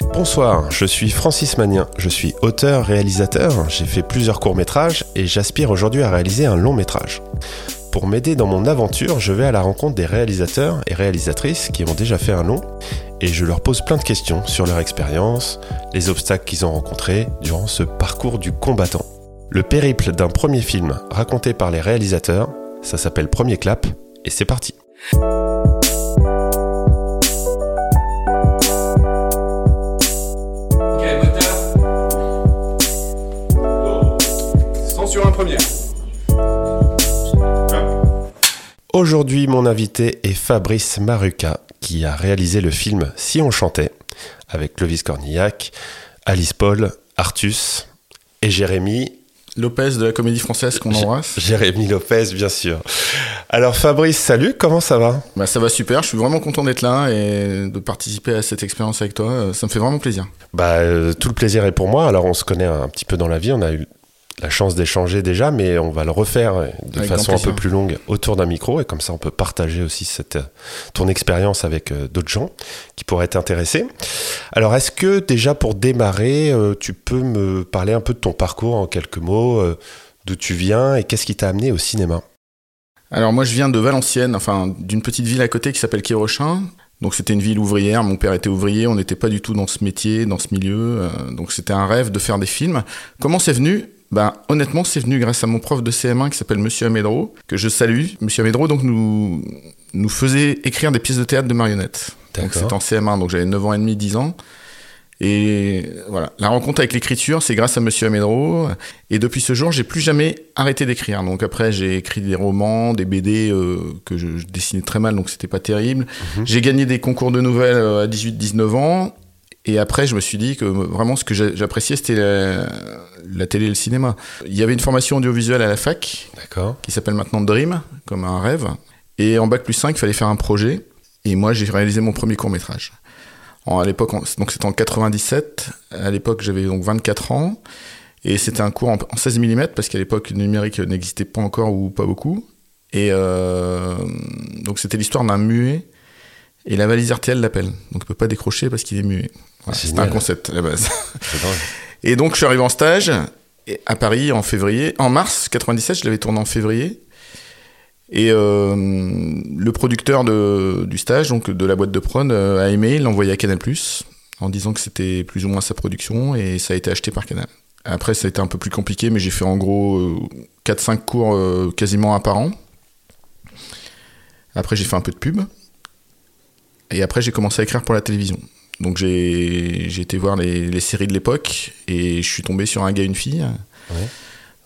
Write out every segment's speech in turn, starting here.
Bonsoir, je suis Francis Magnin, je suis auteur, réalisateur, j'ai fait plusieurs courts-métrages et j'aspire aujourd'hui à réaliser un long-métrage. Pour m'aider dans mon aventure, je vais à la rencontre des réalisateurs et réalisatrices qui ont déjà fait un long et je leur pose plein de questions sur leur expérience, les obstacles qu'ils ont rencontrés durant ce parcours du combattant. Le périple d'un premier film raconté par les réalisateurs, ça s'appelle Premier Clap et c'est parti. Aujourd'hui, mon invité est Fabrice Maruca, qui a réalisé le film Si on chantait, avec Clovis Cornillac, Alice Paul, Artus et Jérémy. Lopez de la comédie française qu'on embrasse. Jérémy Lopez, bien sûr. Alors Fabrice, salut, comment ça va? Bah, Ça va super, je suis vraiment content d'être là et de participer à cette expérience avec toi. Ça me fait vraiment plaisir. Bah, euh, tout le plaisir est pour moi. Alors on se connaît un petit peu dans la vie, on a eu la chance d'échanger déjà, mais on va le refaire de façon un peu plus longue autour d'un micro et comme ça on peut partager aussi cette, ton expérience avec euh, d'autres gens qui pourraient être intéressés. Alors est-ce que déjà pour démarrer, euh, tu peux me parler un peu de ton parcours en quelques mots, euh, d'où tu viens et qu'est-ce qui t'a amené au cinéma? Alors moi je viens de Valenciennes, enfin d'une petite ville à côté qui s'appelle Quérochin. Donc c'était une ville ouvrière, mon père était ouvrier, on n'était pas du tout dans ce métier, dans ce milieu, donc c'était un rêve de faire des films. Comment c'est venu ben, honnêtement, c'est venu grâce à mon prof de CM1 qui s'appelle Monsieur Amédro, que je salue. Monsieur Amédro, donc, nous, nous faisait écrire des pièces de théâtre de marionnettes. Donc, c'était en CM1, donc j'avais 9 ans et demi, 10 ans. Et voilà, la rencontre avec l'écriture, c'est grâce à Monsieur Amédro. Et depuis ce jour, j'ai plus jamais arrêté d'écrire. Donc après, j'ai écrit des romans, des BD euh, que je, dessinais très mal, donc c'était pas terrible. Mhm. J'ai gagné des concours de nouvelles euh, à 18-19 ans. Et après, je me suis dit que vraiment ce que j'appréciais, c'était la, télé et le cinéma. Il y avait une formation audiovisuelle à la fac, qui s'appelle maintenant Dream, comme un rêve. Et en bac plus 5, il fallait faire un projet. Et moi, j'ai réalisé mon premier court métrage. à l'époque, donc c'était en 97. À l'époque, j'avais donc 24 ans. Et c'était un cours en, 16 mm, parce qu'à l'époque, le numérique n'existait pas encore ou pas beaucoup. Et euh, donc c'était l'histoire d'un muet et la valise RTL l'appelle. Donc il peut pas décrocher parce qu'il est muet. C'est un concept à la base. et donc je suis arrivé en stage à Paris en février, en mars 97, je l'avais tourné en février. Et euh, le producteur de, du stage, donc de la boîte de prod, euh, a aimé, il l'a envoyé à Canal+, en disant que c'était plus ou moins sa production, et ça a été acheté par Canal. Après, ça a été un peu plus compliqué, mais j'ai fait en gros 4-5 euh, cours quasiment un par an. Après, j'ai fait un peu de pub. Et après, j'ai commencé à écrire pour la télévision. Donc j'ai été voir les, séries de l'époque et je suis tombé sur un gars, une fille.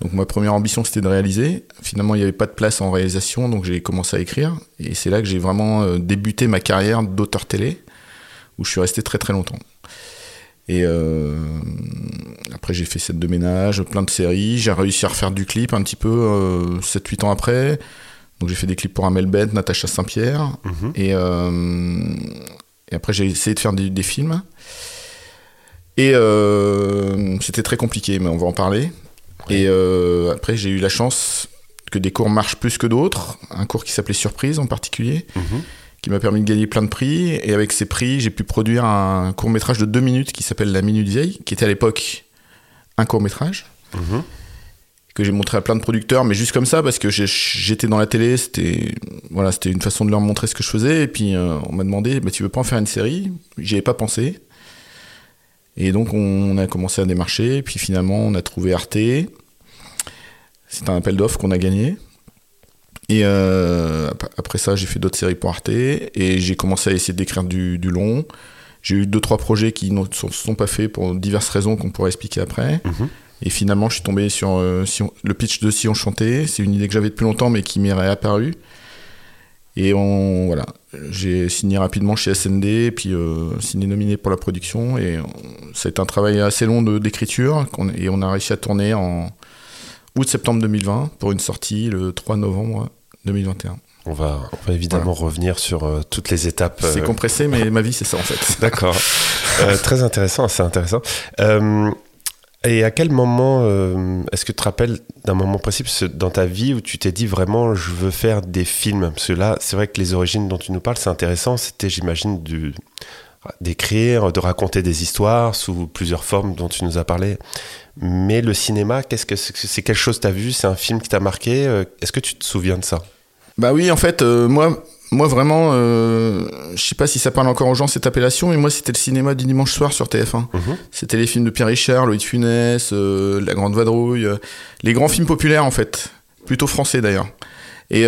Donc ma première ambition c'était de réaliser. Finalement il n'y avait pas de place en réalisation donc j'ai commencé à écrire et c'est là que j'ai vraiment euh, débuté ma carrière d'auteur télé où je suis resté très très longtemps. Et euh, après j'ai fait cette de ménage, plein de séries, j'ai réussi à refaire du clip un petit peu euh, 7-8 ans après. Donc j'ai fait des clips pour Amel Bent, Natacha Saint-Pierre. Mhm. Euh, et, après j'ai essayé de faire des, films. Et euh, c'était très compliqué, mais on va en parler. Et euh, après j'ai eu la chance que des cours marchent plus que d'autres. Un cours qui s'appelait Surprise en particulier. Mhm. qui m'a permis de gagner plein de prix. Et avec ces prix, j'ai pu produire un court métrage de deux minutes qui s'appelle La Minute Vieille, qui était à l'époque un court métrage. Mhm que j'ai montré à plein de producteurs, mais juste comme ça, parce que j'étais dans la télé, c'était voilà, une façon de leur montrer ce que je faisais, et puis euh, on m'a demandé, bah, tu veux pas en faire une série? J'y avais pas pensé. Et donc on, a commencé à démarcher, puis finalement on a trouvé Arte. C'est un appel d'offres qu'on a gagné. Et euh, après ça, j'ai fait d'autres séries pour Arte, et j'ai commencé à essayer d'écrire du, long. J'ai eu deux, trois projets qui ne sont, sont, pas faits pour diverses raisons qu'on pourrait expliquer après. Mhm. Et finalement, je suis tombé sur euh, le pitch de Si on chantait. C'est une idée que j'avais depuis longtemps, mais qui m'est réapparue. Et on, voilà, j'ai signé rapidement chez SND, puis euh, signé nominé pour la production. Et c'est un travail assez long d'écriture. Et on a réussi à tourner en août-septembre 2020 pour une sortie le 3 novembre 2021. On va, on va évidemment revenir sur euh, toutes les étapes. C'est compressé, mais ma vie, c'est ça en fait. D'accord. très intéressant, c'est intéressant. Et à quel moment euh, est-ce que tu te rappelles d'un moment précis dans ta vie où tu t'es dit vraiment je veux faire des films? Parce que là, c'est vrai que les origines dont tu nous parles, c'est intéressant. C'était, j'imagine, d'écrire, de raconter des histoires sous plusieurs formes dont tu nous as parlé. Mais le cinéma, qu'est-ce que c'est quelque chose que tu as vu? C'est un film qui t'a marqué? Est-ce que tu te souviens de ça? Bah oui, en fait, moi, moi vraiment, euh, je sais pas si ça parle encore aux gens cette appellation, mais moi c'était le cinéma du dimanche soir sur TF1. Mhm. C'était les films de Pierre Richard, Louis de Funès, euh, La Grande Vadrouille, euh, les grands films populaires en fait, plutôt français d'ailleurs. Et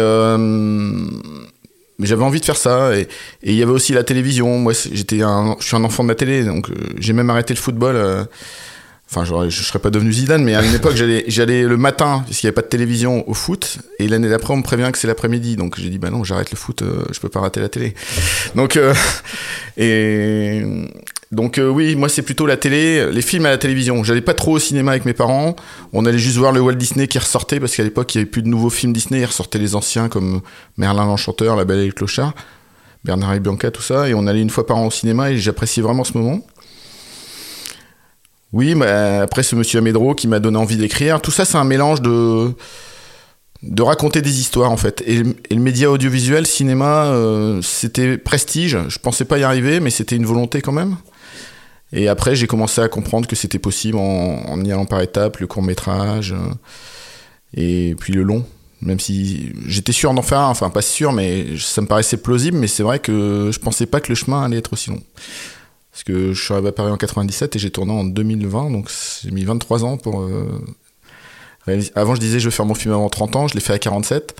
mais j'avais envie de faire ça et il y avait aussi la télévision. Moi j'étais je suis un enfant de ma télé, donc j'ai même arrêté le football Enfin, je, je serais pas devenu Zidane, mais à une époque, j'allais, le matin, parce qu'il n'y avait pas de télévision, au foot. Et l'année d'après, on me prévient que c'est l'après-midi. Donc, j'ai dit, bah non, j'arrête le foot, euh, je peux pas rater la télé. Donc, euh, et donc, euh, oui, moi, c'est plutôt la télé, les films à la télévision. J'allais pas trop au cinéma avec mes parents. On allait juste voir le Walt Disney qui ressortait, parce qu'à l'époque, il y avait plus de nouveaux films Disney. Il ressortait les anciens comme Merlin l'Enchanteur, La Belle et le Clochard, Bernard et Bianca, tout ça. Et on allait une fois par an au cinéma et j'appréciais vraiment ce moment. Oui, mais après ce monsieur Amédro qui m'a donné envie d'écrire, tout ça c'est un mélange de de raconter des histoires en fait. Et, le média audiovisuel, cinéma, euh, c'était prestige. Je pensais pas y arriver, mais c'était une volonté quand même. Et après, j'ai commencé à comprendre que c'était possible en, y allant par étapes, le court métrage euh, et puis le long. Même si j'étais sûr d'en faire un, enfin pas sûr, mais ça me paraissait plausible, mais c'est vrai que je pensais pas que le chemin allait être aussi long. Parce que je suis arrivé à Paris en 97 et j'ai tourné en 2020, donc j'ai mis 23 ans pour euh, réaliser. Avant, je disais je vais faire mon film avant 30 ans, je l'ai fait à 47.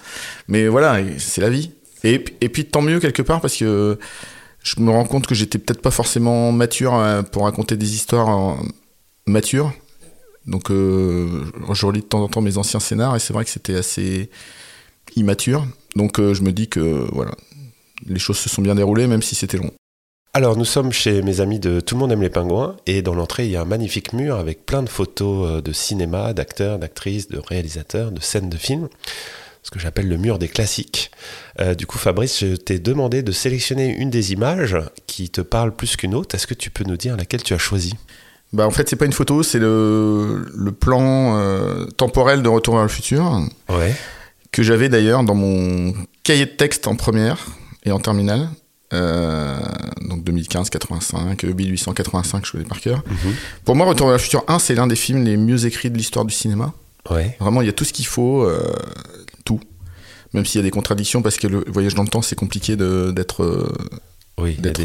Mais voilà, c'est la vie. Et, puis tant mieux quelque part parce que je me rends compte que j'étais peut-être pas forcément mature euh, pour raconter des histoires matures. Donc euh, je relis de temps en temps mes anciens scénars et c'est vrai que c'était assez immature. Donc je me dis que voilà, les choses se sont bien déroulées même si c'était long. Alors nous sommes chez mes amis de Tout le monde aime les pingouins et dans l'entrée il y a un magnifique mur avec plein de photos euh, de cinéma, d'acteurs, d'actrices, de réalisateurs, de scènes de films, ce que j'appelle le mur des classiques. Euh, du coup Fabrice, je t'ai demandé de sélectionner une des images qui te parle plus qu'une autre. Est-ce que tu peux nous dire laquelle tu as choisi? Bah en fait c'est pas une photo, c'est le, le, plan euh, temporel de Retour vers le futur. Ouais. Que j'avais d'ailleurs dans mon cahier de texte en première et en terminale. Euh, donc 2015, 85, 1885, je connais par cœur. Mhm. Pour moi, Retour vers le futur 1, c'est l'un des films les mieux écrits de l'histoire du cinéma. Ouais. Vraiment, il y a tout ce qu'il faut, euh, tout. Même s'il y a des contradictions, parce que le voyage dans le temps, c'est compliqué d'être euh, oui, d'être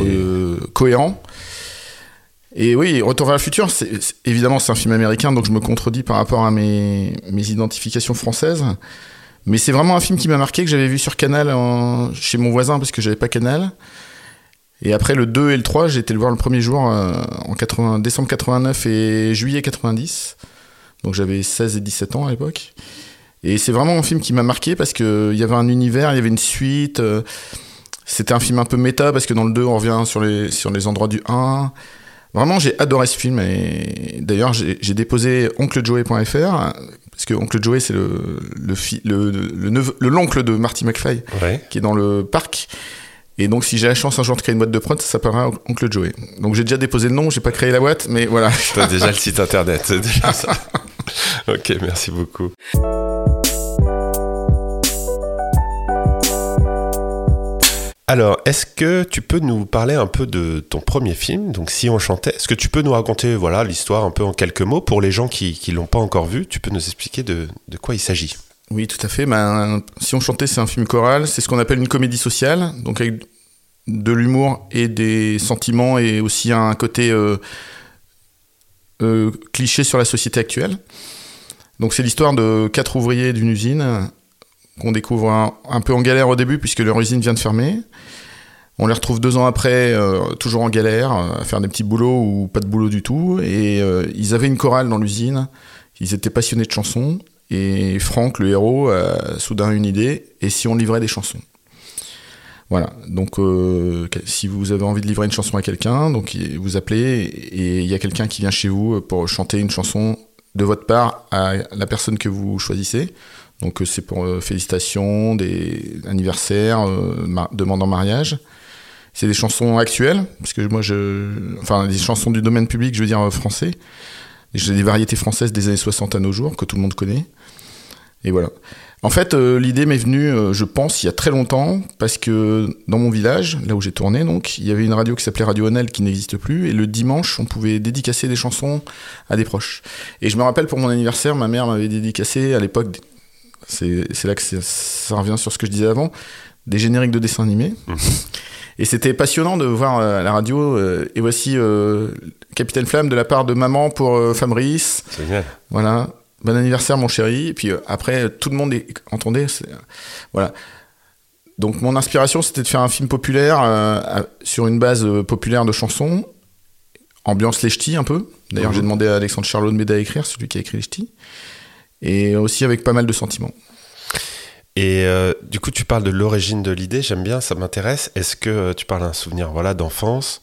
cohérent. Et oui, Retour vers le futur, évidemment, c'est un film américain, donc je me contredis par rapport à mes, mes identifications françaises. Mais c'est vraiment un film qui m'a marqué, que j'avais vu sur Canal chez mon voisin parce que j'avais pas Canal. Et après le 2 et le 3, j'ai été le voir le premier jour euh, en 80, décembre 89 et juillet 90. Donc j'avais 16 et 17 ans à l'époque. Et c'est vraiment un film qui m'a marqué parce qu'il y avait un univers, il y avait une suite. Euh, c'était un film un peu méta parce que dans le 2, on revient sur les, sur les endroits du 1. Vraiment, j'ai adoré ce film. Et d'ailleurs, j'ai déposé onclejoey.fr parce que Oncle Joey, c'est le, le, le, le, l'oncle de Marty McFly, qui est dans le parc. Et donc, si j'ai la chance un jour de créer une boîte de prod, ça s'appellera Oncle Joey. Donc, j'ai déjà déposé le nom, j'ai pas créé la boîte, mais voilà. T'as déjà le site internet, c'est déjà ça. ok, merci beaucoup. Alors, est-ce que tu peux nous parler un peu de ton premier film, donc Si on chantait? Est-ce que tu peux nous raconter voilà l'histoire un peu en quelques mots pour les gens qui ne l'ont pas encore vu? Tu peux nous expliquer de, quoi il s'agit? Oui, tout à fait. Ben, si on chantait, c'est un film choral. C'est ce qu'on appelle une comédie sociale, donc avec de l'humour et des sentiments et aussi un côté euh, euh, cliché sur la société actuelle. Donc c'est l'histoire de quatre ouvriers d'une usine qu'on découvre un, peu en galère au début puisque leur usine vient de fermer. On les retrouve deux ans après, euh, toujours en galère, à faire des petits boulots ou pas de boulot du tout. Et euh, ils avaient une chorale dans l'usine. Ils étaient passionnés de chansons. Et Franck, le héros, a soudain une idée. Et si on livrait des chansons? Voilà. Donc, euh, si vous avez envie de livrer une chanson à quelqu'un, donc vous appelez et il y a quelqu'un qui vient chez vous pour chanter une chanson de votre part à la personne que vous choisissez. Donc euh, c'est pour euh, félicitations, des anniversaires, euh, demande en mariage. C'est des chansons actuelles, parce que moi, je, enfin des chansons du domaine public, je veux dire français. J'ai des variétés françaises des années 60 à nos jours que tout le monde connaît. Et voilà. En fait, l'idée m'est venue, je pense, il y a très longtemps, parce que dans mon village, là où j'ai tourné, donc, il y avait une radio qui s'appelait Radio Onel qui n'existe plus, et le dimanche, on pouvait dédicacer des chansons à des proches. Et je me rappelle pour mon anniversaire, ma mère m'avait dédicacé à l'époque, c'est là que ça revient sur ce que je disais avant, des génériques de dessins animés. Mhm. Et c'était passionnant de voir euh, à la radio, euh, et voici euh, Capitaine Flamme de la part de maman pour euh, génial. Voilà. Bon anniversaire, mon chéri. Et puis euh, après, tout le monde est- entendait. Voilà. Donc mon inspiration, c'était de faire un film populaire sur une base populaire de chansons, ambiance les ch'tis un peu. D'ailleurs, Mhm. j'ai demandé à Alexandre Charlot de m'aider à écrire, celui qui a écrit les ch'tis. Et aussi avec pas mal de sentiments. Et euh, du coup, tu parles de l'origine de l'idée, j'aime bien, ça m'intéresse. Est-ce que euh, tu parles d'un souvenir voilà, d'enfance?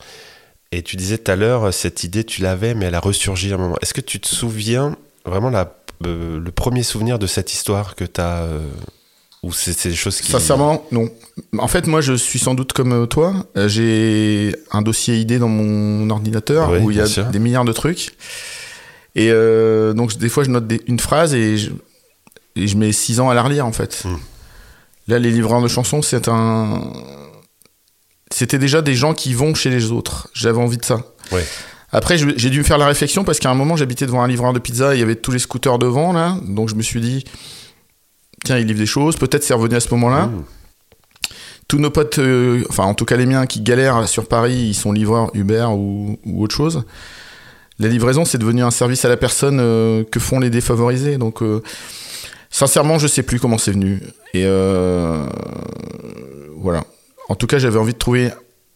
Et tu disais tout à l'heure, euh, cette idée, tu l'avais, mais elle a ressurgi à un moment. Est-ce que tu te souviens vraiment la, euh, le premier souvenir de cette histoire que tu as Ou c'est des choses qui. Sincèrement, non. En fait, moi, je suis sans doute comme toi. J'ai un dossier idée dans mon ordinateur Oui, où il y a sûr. des milliards de trucs. Et euh, donc, des fois, je note des- une phrase et je, et je mets six ans à la relire, en fait. Hmm. Là, les livreurs de chansons, c'est un. C'était déjà des gens qui vont chez les autres. J'avais envie de ça. Ouais. Après, j'ai dû me faire la réflexion parce qu'à un moment, j'habitais devant un livreur de pizza et il y avait tous les scooters devant, là. Donc, je me suis dit, tiens, il livre des choses. Peut-être c'est revenu à ce moment-là. Mmh. Tous nos potes, euh, enfin en tout cas les miens qui galèrent sur Paris, ils sont livreurs Uber ou, ou autre chose. La livraison, c'est devenu un service à la personne euh, que font les défavorisés. Donc, euh, sincèrement, je sais plus comment c'est venu. Et euh, voilà. En tout cas, j'avais envie de trouver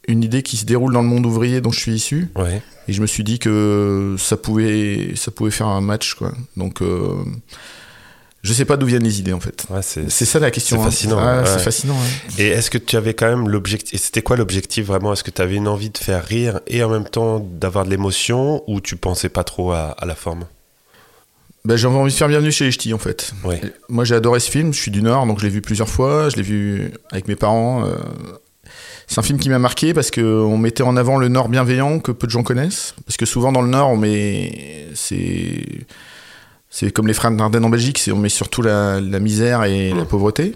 une idée qui se déroule dans le monde ouvrier dont je suis issu. Ouais. Et je me suis dit que ça pouvait, ça pouvait faire un match, quoi. Donc, je sais pas d'où viennent les idées, en fait. Ouais, c'est- ça la question. C'est hein. fascinant, Ah, ouais. C'est fascinant. ouais. Et est-ce que tu avais quand même l'objectif. et C'était quoi l'objectif vraiment? Est-ce que tu avais une envie de faire rire et en même temps d'avoir de l'émotion ou tu pensais pas trop à, à la forme? Bah, j'avais envie de faire bienvenue chez les ch'tis en fait. Ouais. Moi j'ai adoré ce film, je suis du Nord donc je l'ai vu plusieurs fois, je l'ai vu avec mes parents. euh, C'est un film qui m'a marqué parce qu'on mettait en avant le Nord bienveillant que peu de gens connaissent. Parce que souvent dans le Nord on met. C'est. C'est comme les frères d'Ardenne en Belgique, c'est on met surtout la, la misère et la Mmh. pauvreté.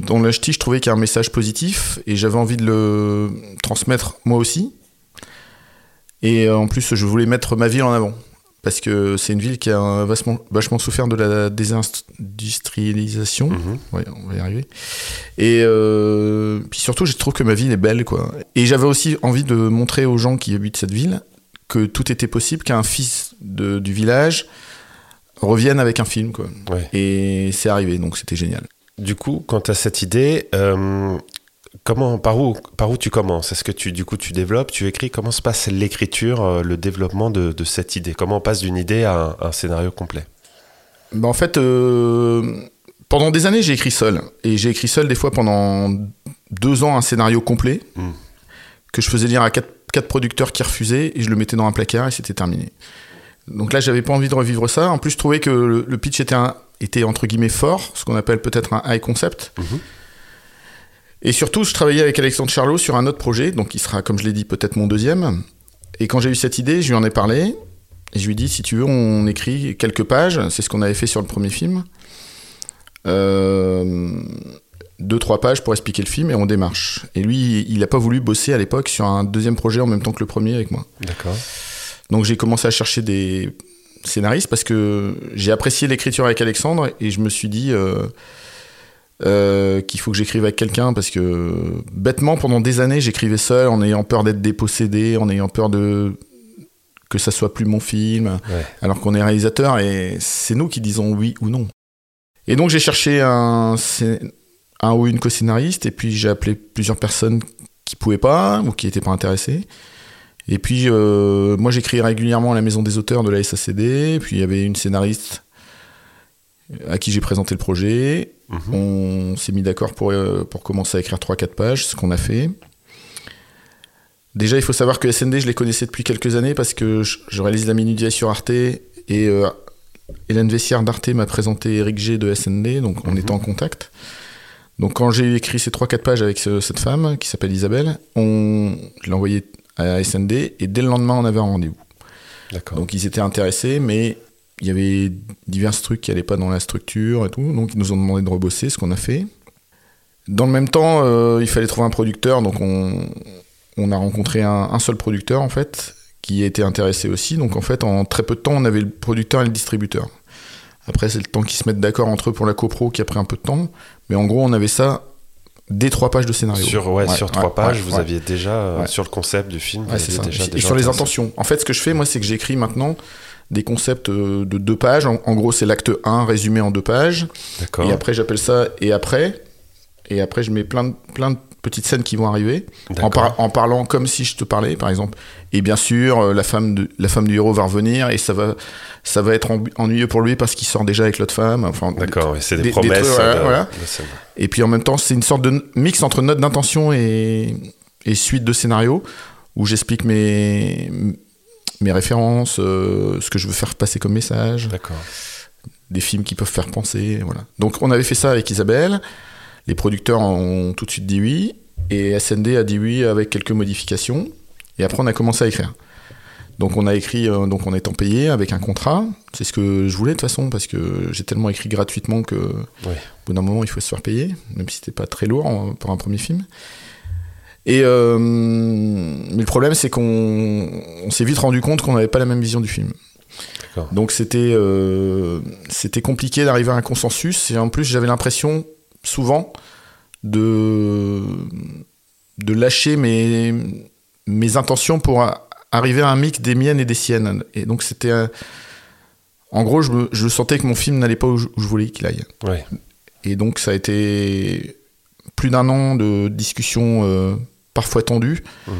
Dans le ch'ti, je trouvais qu'il y a un message positif et j'avais envie de le transmettre moi aussi. Et euh, en plus, je voulais mettre ma ville en avant parce que c'est une ville qui a vachement, vachement souffert de la désindustrialisation. Mhm. Ouais, on va y arriver. Et euh, puis surtout, je trouve que ma ville est belle, quoi. Et j'avais aussi envie de montrer aux gens qui habitent cette ville que tout était possible, qu'un fils de- du village revienne avec un film, quoi. Ouais. Et c'est arrivé, donc c'était génial. Du coup, quand tu as cette idée, euh, comment, par, où, par où tu commences? Est-ce que tu, du coup, tu développes, tu écris? Comment se passe l'écriture, euh, le développement de, de cette idée? Comment on passe d'une idée à un, un scénario complet? Bah, en fait, euh, pendant des années, j'ai écrit seul. Et j'ai écrit seul des fois pendant deux ans un scénario complet Mm. que je faisais lire à quatre, quatre producteurs qui refusaient et je le mettais dans un placard et c'était terminé. Donc là, j'avais pas envie de revivre ça. En plus, je trouvais que le, le pitch était, un- était entre guillemets fort, ce qu'on appelle peut-être un high concept. Mhm. Et surtout, je travaillais avec Alexandre Charlot sur un autre projet, donc qui sera, comme je l'ai dit, peut-être mon deuxième. Et quand j'ai eu cette idée, je lui en ai parlé. Et je lui ai dit, si tu veux, on écrit quelques pages. C'est ce qu'on avait fait sur le premier film. Euh, deux, trois pages pour expliquer le film et on démarche. Et lui, il n'a pas voulu bosser à l'époque sur un deuxième projet en même temps que le premier avec moi. D'accord. Donc j'ai commencé à chercher des scénaristes parce que j'ai apprécié l'écriture avec Alexandre et je me suis dit euh, euh, qu'il faut que j'écrive avec quelqu'un parce que bêtement pendant des années j'écrivais seul en ayant peur d'être dépossédé, en ayant peur de que ça soit plus mon film, Ouais. alors qu'on est réalisateur et c'est nous qui disons oui ou non. Et donc j'ai cherché un, un ou une co-scénariste et puis j'ai appelé plusieurs personnes qui pouvaient pas ou qui étaient pas intéressées. Et puis, euh, moi, j'écris régulièrement à la maison des auteurs de la SACD. Puis, il y avait une scénariste à qui j'ai présenté le projet. Mhm. On s'est mis d'accord pour, euh, pour commencer à écrire 3-4 pages, ce qu'on a fait. Déjà, il faut savoir que SND, je les connaissais depuis quelques années parce que je, réalise la minute sur Arte et euh, Hélène Vessière d'Arte m'a présenté Eric G de SND, donc on Mhm. était en contact. Donc quand j'ai écrit ces 3-4 pages avec ce- cette femme qui s'appelle Isabelle, on, je l'ai envoyé à SND et dès le lendemain on avait un rendez-vous. D'accord. Donc ils étaient intéressés, mais il y avait divers trucs qui n'allaient pas dans la structure et tout, donc ils nous ont demandé de rebosser, ce qu'on a fait. Dans le même temps, euh, il fallait trouver un producteur, donc on, on a rencontré un, seul producteur en fait, qui était intéressé aussi. Donc en fait, en très peu de temps, on avait le producteur et le distributeur. Après, c'est le temps qu'ils se mettent d'accord entre eux pour la copro qui a pris un peu de temps. Mais en gros, on avait ça dès trois pages de scénario. Sur, ouais, sur trois pages, vous aviez déjà, euh, sur le concept du film, ça. et sur les intentions. En fait, ce que je fais, moi, c'est que j'écris maintenant des concepts euh, de deux pages. En, gros, c'est l'acte 1 résumé en deux pages. Et après, j'appelle ça et après. Et après, je mets plein de, plein de petites scènes qui vont arriver, en, en, parlant comme si je te parlais, par exemple. Et bien sûr, euh, la femme, de, la femme du héros va revenir et ça va, ça va être ennuyeux pour lui parce qu'il sort déjà avec l'autre femme. Enfin, D'accord, c'est des, promesses. voilà. Et puis en même temps, c'est une sorte de mix entre note d'intention et, et suite de scénario où j'explique mes, mes références, euh, ce que je veux faire passer comme message. D'accord. Des films qui peuvent faire penser, voilà. Donc on avait fait ça avec Isabelle. Les producteurs ont tout de suite dit oui, et SND a dit oui avec quelques modifications. Et après, on a commencé à écrire. Donc on a écrit, euh, donc en étant payé avec un contrat. C'est ce que je voulais de toute façon parce que j'ai tellement écrit gratuitement que au bout d'un moment il faut se faire payer, même si c'était pas très lourd pour un premier film. Et euh, mais le problème c'est qu'on s'est vite rendu compte qu'on n'avait pas la même vision du film. Donc c'était euh, c'était compliqué d'arriver à un consensus et en plus j'avais l'impression souvent de, de lâcher mes, mes intentions pour arriver à un mix des miennes et des siennes. Et donc c'était... En gros, je, je, sentais que mon film n'allait pas où je, voulais qu'il aille. Et donc ça a été plus d'un an de discussions euh, parfois tendues. Mmh.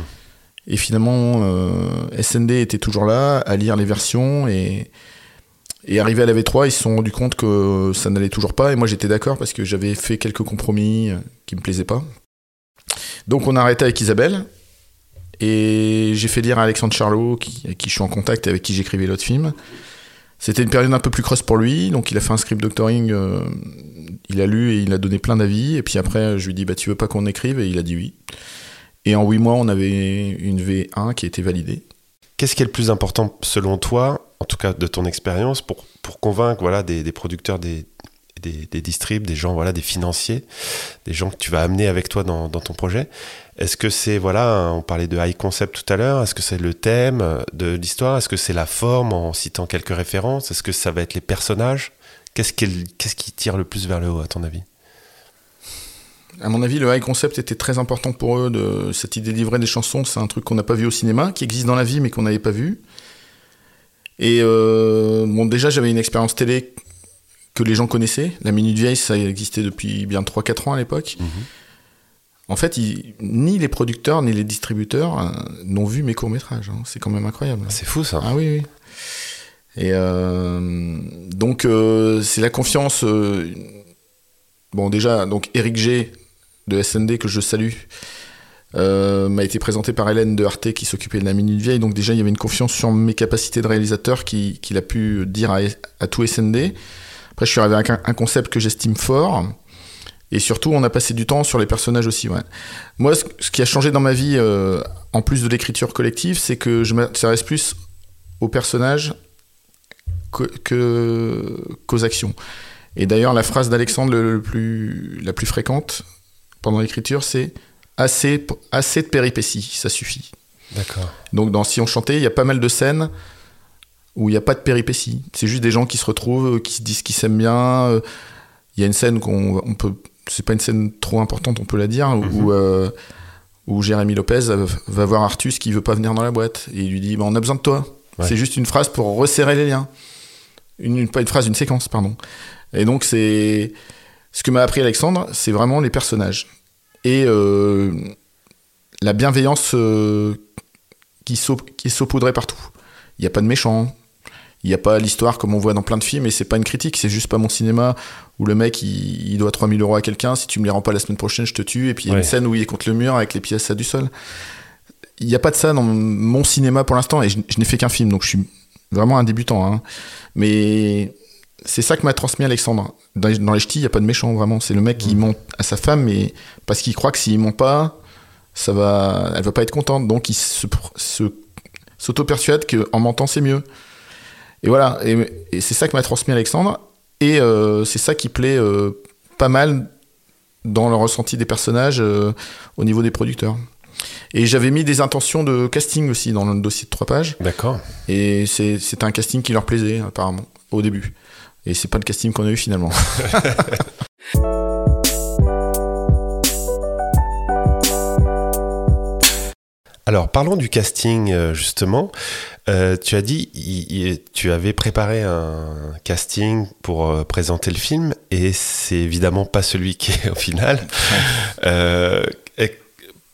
Et finalement, euh, SND était toujours là à lire les versions et, et arrivé à la V3, ils se sont rendus compte que ça n'allait toujours pas. Et moi, j'étais d'accord parce que j'avais fait quelques compromis euh, qui me plaisaient pas. Donc, on a arrêté avec Isabelle. Et j'ai fait lire à Alexandre Charlot, qui, avec qui je suis en contact et avec qui j'écrivais l'autre film. C'était une période un peu plus creuse pour lui. Donc, il a fait un script doctoring. Euh, il a lu et il a donné plein d'avis. Et puis après, je lui ai dit bah, Tu veux pas qu'on écrive? Et il a dit oui. Et en huit mois, on avait une V1 qui a été validée. Qu'est-ce qui est le plus important selon toi en tout cas de ton expérience, pour, pour convaincre voilà, des, producteurs, des, des, des distribs, des gens, voilà, des financiers, des gens que tu vas amener avec toi dans, ton projet. Est-ce que c'est, voilà, on parlait de high concept tout à l'heure, est-ce que c'est le thème de l'histoire? Est-ce que c'est la forme en citant quelques références? Est-ce que ça va être les personnages? Qu'est-ce qui, qui tire le plus vers le haut, à ton avis? À mon avis, le high concept était très important pour eux. De, cette idée de livrer des chansons, c'est un truc qu'on n'a pas vu au cinéma, qui existe dans la vie, mais qu'on n'avait pas vu. Et euh, bon, déjà, j'avais une expérience télé que les gens connaissaient. La Minute Vieille, ça existait depuis bien 3-4 ans à l'époque. Mhm. En fait, ni les producteurs ni les distributeurs euh, n'ont vu mes courts-métrages. Hein. C'est quand même incroyable. C'est fou ça. Ah oui, oui. Et euh, donc, c'est la confiance. bon, déjà, donc Eric G de SND que je salue euh, m'a été présenté par Hélène de Arte qui s'occupait de la Minute Vieille. Donc déjà, il y avait une confiance sur mes capacités de réalisateur qu'il a pu dire à, tout SND. Après, je suis arrivé avec un, concept que j'estime fort. Et surtout, on a passé du temps sur les personnages aussi. Moi, ce, qui a changé dans ma vie, euh, en plus de l'écriture collective, c'est que je m'intéresse plus aux personnages qu'aux que, actions. Et d'ailleurs, la phrase d'Alexandre le plus, la plus fréquente pendant l'écriture, c'est assez, assez de péripéties, ça suffit. D'accord. Donc dans Si on chantait, il y a pas mal de scènes où il n'y a pas de péripéties. C'est juste des gens qui se retrouvent, qui se disent qu'ils s'aiment bien. Il y a une scène qu'on on peut, c'est pas une scène trop importante, on peut la dire, où, mhm. euh, où Jérémy Lopez va voir Artus qui veut pas venir dans la boîte et il lui dit bah, on a besoin de toi. C'est juste une phrase pour resserrer les liens. Une, pas une phrase, une séquence, pardon. Et donc c'est ce que m'a appris Alexandre, c'est vraiment les personnages et euh, la bienveillance euh, qui, est saupoudrée partout. Il n'y a pas de méchants, il n'y a pas l'histoire comme on voit dans plein de films, et c'est pas une critique, c'est juste pas mon cinéma où le mec il, doit 3000 euros à quelqu'un, si tu me les rends pas la semaine prochaine, je te tue, et puis il y a une scène où il est contre le mur avec les pièces à du sol. Il n'y a pas de ça dans mon cinéma pour l'instant, et je, n'ai fait qu'un film, donc je suis vraiment un débutant. Hein. Mais c'est ça que m'a transmis Alexandre. Dans les, dans les ch'tis, il n'y a pas de méchant, vraiment. C'est le mec qui mm. ment à sa femme, mais parce qu'il croit que s'il ment pas, ça va, elle va pas être contente. Donc il se, s'auto-persuade qu'en mentant, c'est mieux. Et voilà, et, c'est ça que m'a transmis Alexandre. Et c'est ça qui plaît pas mal dans le ressenti des personnages au niveau des producteurs. Et j'avais mis des intentions de casting aussi dans le dossier de trois pages. D'accord. Et c'est un casting qui leur plaisait, apparemment, au début. Et c'est pas le casting qu'on a eu finalement. Alors parlons du casting euh, justement. Euh, tu as dit, tu avais préparé un casting pour euh, présenter le film et c'est évidemment pas celui qui est au final.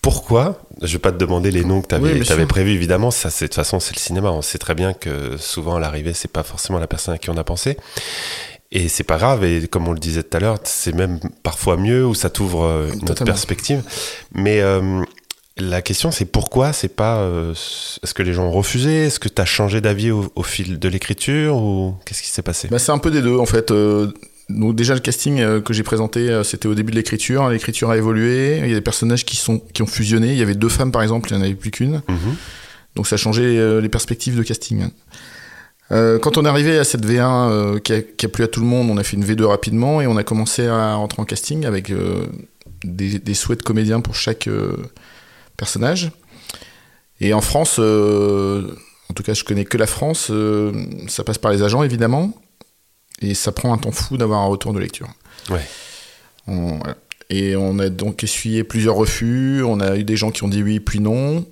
pourquoi Je vais pas te demander les noms que tu avais, prévus, évidemment. Ça, de toute façon, c'est le cinéma. On sait très bien que souvent, à l'arrivée, c'est pas forcément la personne à qui on a pensé. Et c'est pas grave. Et comme on le disait tout à l'heure, c'est même parfois mieux ou ça t'ouvre euh, une autre perspective. Mais euh, la question, c'est pourquoi c'est pas. Euh, est-ce que les gens ont refusé? Est-ce que tu as changé d'avis au, fil de l'écriture Ou qu'est-ce qui s'est passé? Bah, C'est un peu des deux, en fait. Donc déjà le casting euh, que j'ai présenté, euh, c'était au début de l'écriture. L'écriture a évolué. Il y a des personnages qui sont qui ont fusionné. Il y avait deux femmes par exemple, il n'y en avait plus qu'une. Mhm. Donc ça a changé euh, les perspectives de casting. quand on est arrivé à cette V1 qui, a, plu à tout le monde, on a fait une V2 rapidement et on a commencé à rentrer en casting avec des, souhaits de comédiens pour chaque personnage. Et en France, en tout cas je connais que la France, ça passe par les agents évidemment et ça prend un temps fou d'avoir un retour de lecture. Ouais. Et on a donc essuyé plusieurs refus, on a eu des gens qui ont dit oui puis non.